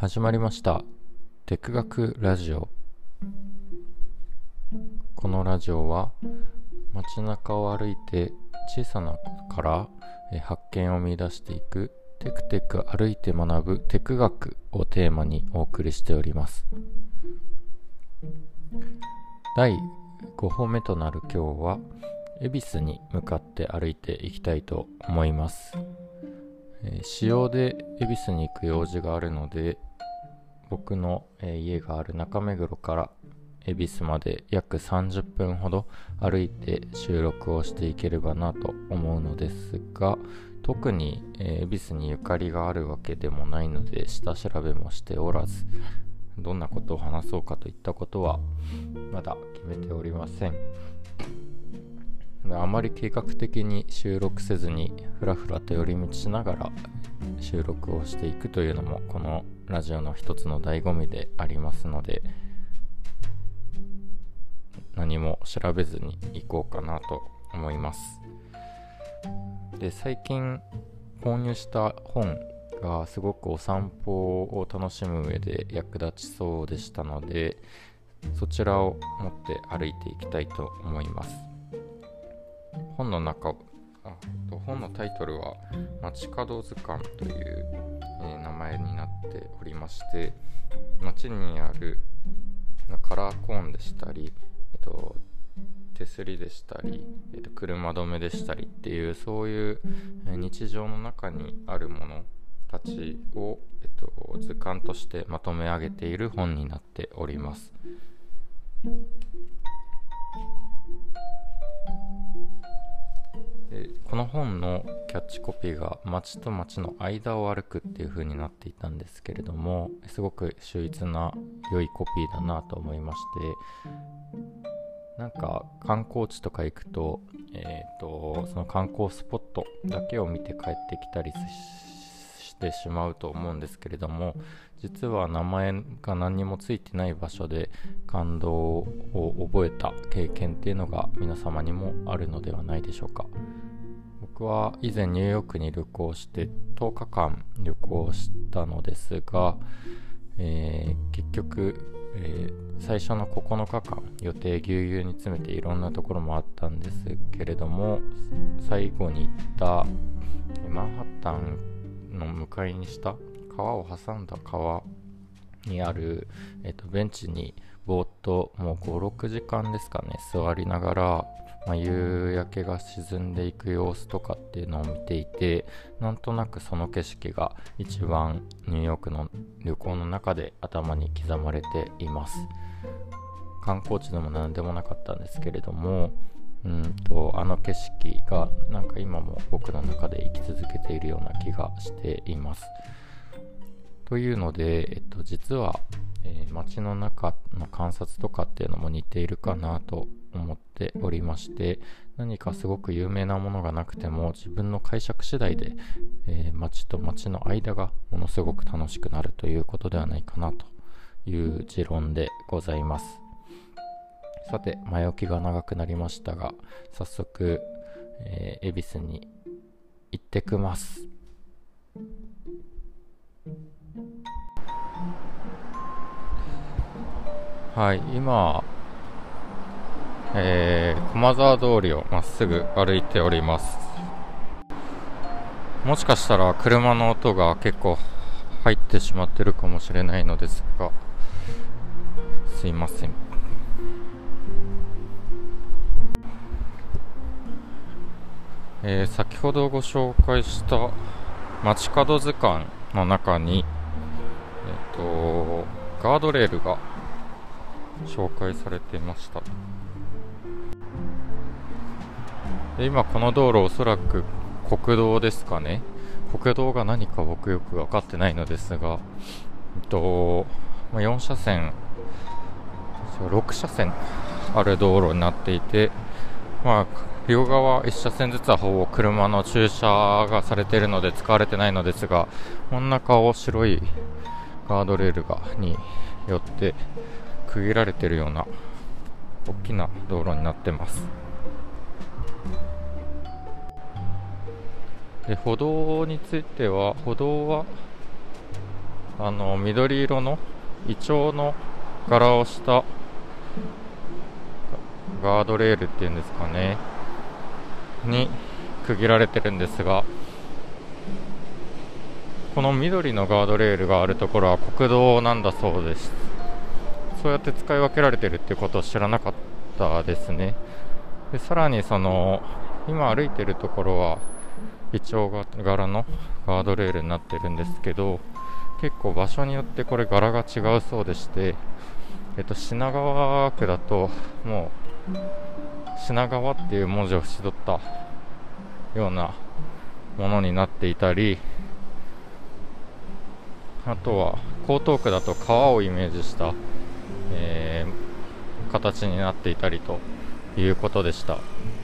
始まりました。テク学ラジオ。このラジオは街中を歩いて小さなことから発見を見出していくテクテク歩いて学ぶテク学をテーマにお送りしております。第5歩目となる今日は恵比寿に向かって歩いていきたいと思います、えー、私用で恵比寿に行く用事があるので僕の、え、家がある中目黒から恵比寿まで約30分ほど歩いて収録をしていければなと思うのですが特に、え、恵比寿にゆかりがあるわけでもないので下調べもしておらずどんなことを話そうかといったことはまだ決めておりません。あまり計画的に収録せずにふらふらと寄り道しながら収録をしていくというのもこのラジオの一つの醍醐味でありますので何も調べずに行こうかなと思います。で最近購入した本がすごくお散歩を楽しむ上で役立ちそうでしたのでそちらを持って歩いていきたいと思います。本の中あ本のタイトルは「街角図鑑」という、ておりまして街にあるカラーコーンでしたり、えっと、手すりでしたり、えっと、車止めでしたりっていうそういう、日常の中にあるものたちを、えっと、図鑑としてまとめ上げている本になっております。この本のキャッチコピーが「街と街の間を歩く」っていう風になっていたんですけれどもすごく秀逸な良いコピーだなと思いましてなんか観光地とか行くと,、えーと、その観光スポットだけを見て帰ってきたりしてしまうと思うんですけれども実は名前が何にもついてない場所で感動を覚えた経験っていうのが皆様にもあるのではないでしょうか。僕は以前ニューヨークに旅行して10日間旅行したのですが、えー、結局、えー、最初の9日間予定ぎゅうぎゅうに詰めていろんなところもあったんですけれども最後に行ったマンハッタンの向かいにした川を挟んだ川にある、えっと、ベンチにぼーっともう56時間ですかね座りながら、まあ、夕焼けが沈んでいく様子とかっていうのを見ていてなんとなくその景色が一番ニューヨークの旅行の中で頭に刻まれています観光地でも何でもなかったんですけれどもうんとあの景色がなんか今も僕の中で生き続けているような気がしています。というので、えっと、実は、えー、街の中の観察とかっていうのも似ているかなと思っておりまして何かすごく有名なものがなくても自分の解釈次第で、えー、街と街の間がものすごく楽しくなるということではないかなという持論でございます。さて前置きが長くなりましたが早速、えー、恵比寿に行ってきます。はい、今、えー、駒沢通りをまっすぐ歩いております。もしかしたら車の音が結構入ってしまってるかもしれないのですが、すいません。えー、先ほどご紹介した街角図鑑の中に、えっ、ー、と、ガードレールが紹介されていましたで今この道路おそらく国道ですかね。国道が何か僕よく分かってないのですが、えっとま、4車線6車線ある道路になっていて、まあ、両側1車線ずつはほぼ車の駐車がされているので使われてないのですが真ん中を白いガードレールがによって区切られているような大きな道路になってます。で歩道については歩道はあの緑色のイチョウの柄をしたガードレールっていうんですかね。に区切られてるんですがこの緑のガードレールがあるところは国道なんだそうです。そうやって使い分けられてるっていうことを知らなかったですね。でさらにその今歩いてるところはイチョウ柄のガードレールになってるんですけど結構場所によってこれ柄が違うそうでして、えっと、品川区だともう品川っていう文字を縁取ったようなものになっていたりあとは江東区だと川をイメージした、えー、形になっていたりということでした。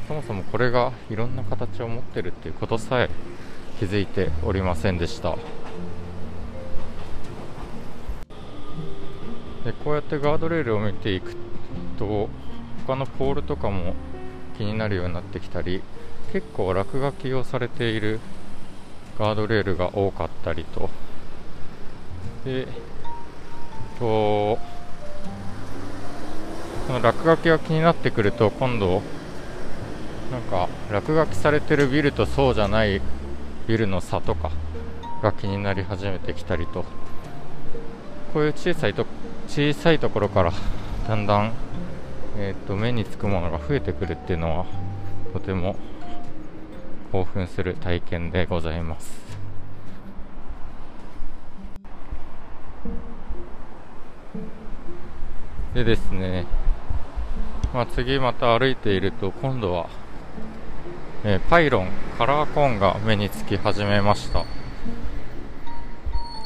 そもそもこれがいろんな形を持ってるっていうことさえ気づいておりませんでした。でこうやってガードレールを見ていくと他のポールとかも気になるようになってきたり結構落書きをされているガードレールが多かったりと。でとその落書きが気になってくると今度なんか落書きされてるビルとそうじゃないビルの差とかが気になり始めてきたりとこういう小さいと小さいところからだんだん、えーと、目につくものが増えてくるっていうのはとても興奮する体験でございます。でですね、まあ、次また歩いていると今度は、えー、パイロンカラーコーンが目につき始めました。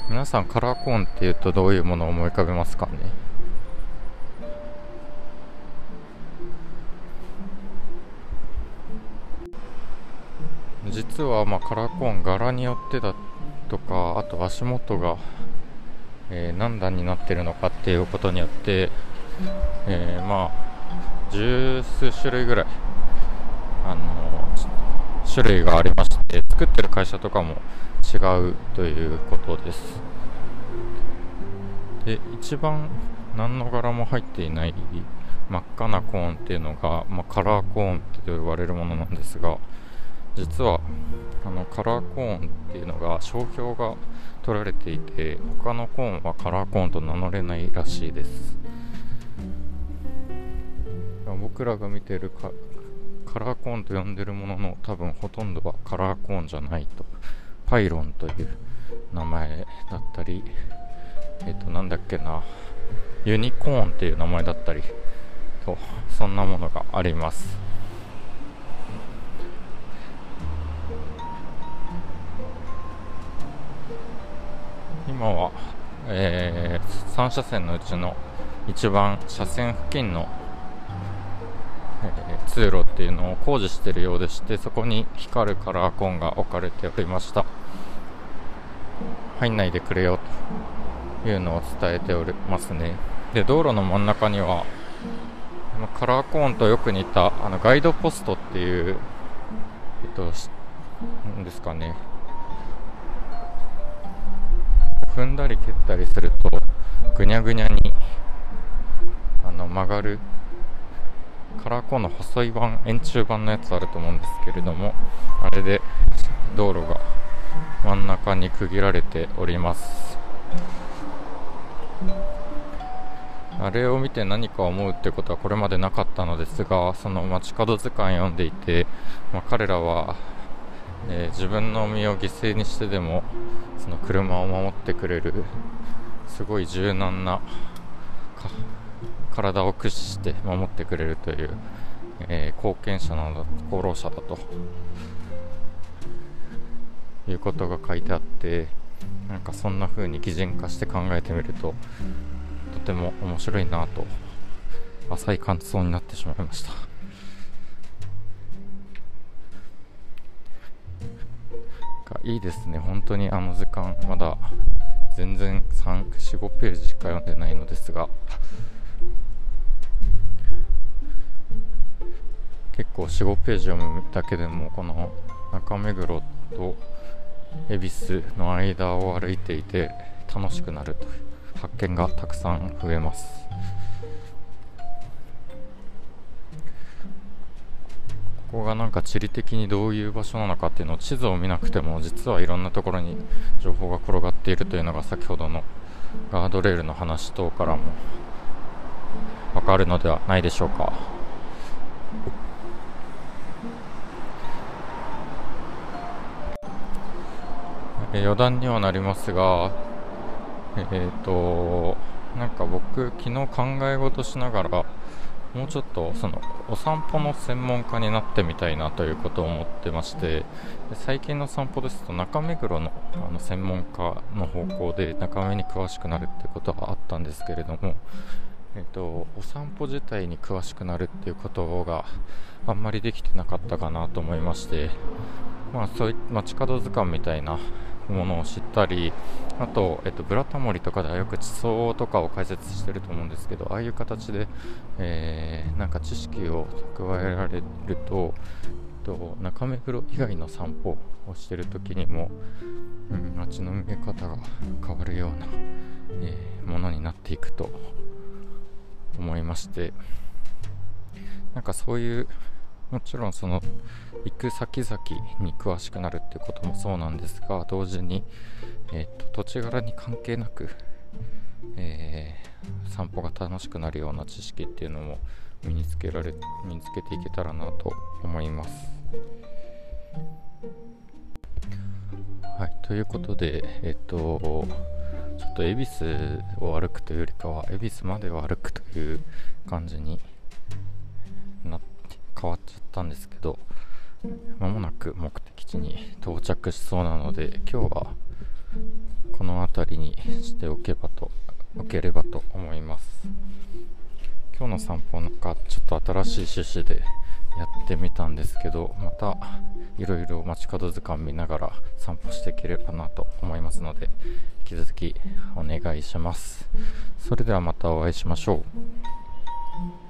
皆さんカラーコーンっていうとどういうものを思い浮かべますかね？実はまあカラーコーン柄によってだとかあと足元が、えー、何段になってるのかっていうことによって、えー、まあ十数種類ぐらいあの種類がありまして作ってる会社とかも違うということです。で一番何の柄も入っていない真っ赤なコーンっていうのが、まあ、カラーコーンって呼ばれるものなんですが実はあのカラーコーンっていうのが商標が取られていて他のコーンはカラーコーンと名乗れないらしいです。僕らが見てるかカラーコーンと呼んでるものの多分ほとんどはカラーコーンじゃないとパイロンという名前だったり、えっ、ー、と、なんだっけな、ユニコーンっていう名前だったりと、そんなものがあります。今は、えー、3車線のうちの一番車線付近のえ、通路っていうのを工事してるようでしてそこに光るカラーコーンが置かれておりました。入んないでくれよというのを伝えておりますね。で道路の真ん中にはカラーコーンとよく似たあのガイドポストっていうえっと何ですかね。踏んだり蹴ったりするとぐにゃぐにゃにあの曲がるカラーコーンの細い版円柱版のやつあると思うんですけれどもあれで道路が真ん中に区切られております。あれを見て何か思うってことはこれまでなかったのですがその街角図鑑読んでいて、まあ、彼らは、えー、自分の身を犠牲にしてでもその車を守ってくれるすごい柔軟な体を駆使して守ってくれるという、えー、貢献者な功労者だということが書いてあってなんかそんな風に擬人化して考えてみるととても面白いなと浅い感想になってしまいました。いいですね。本当にあの時間まだ全然45ページしか読んでないのですが結構45ページ読むだけでもこの中目黒と恵比寿の間を歩いていて楽しくなるという発見がたくさん増えます。ここがなんか地理的にどういう場所なのかっていうのを地図を見なくても実はいろんなところに情報が転がっているというのが先ほどのガードレールの話等からもわかるのではないでしょうか。余談にはなりますがえっ、ー、となんか僕昨日考え事しながらもうちょっとそのお散歩の専門家になってみたいなということを思ってまして最近の散歩ですと中目黒のあの専門家の方向で中目に詳しくなるっていうことがあったんですけれども、えーと、お散歩自体に詳しくなるっていうことがあんまりできてなかったかなと思いまして、まあ、そうい街角図鑑みたいなものを知ったりあと、えっと、ブラタモリとかではよく地層とかを解説してると思うんですけどああいう形で、えー、なんか知識を蓄えられると、えっと、中目黒以外の散歩をしてる時にも、うん、街の見え方が変わるような、えー、ものになっていくと思いましてなんかそういうもちろんその行く先々に詳しくなるっていうこともそうなんですが同時に、えーと、土地柄に関係なく、えー、散歩が楽しくなるような知識っていうのも身につけられ身につけていけたらなと思います。はい、ということで、えっ、ー、とちょっと恵比寿を歩くというよりかは恵比寿までを歩くという感じに変わっちゃったんですけどまもなく目的地に到着しそうなので今日はこの辺りにしておけばとおければと思います。今日の散歩なんかちょっと新しい趣旨でやってみたんですけどまたいろいろ街角図鑑見ながら散歩していければなと思いますので引き続きお願いします。それではまたお会いしましょう。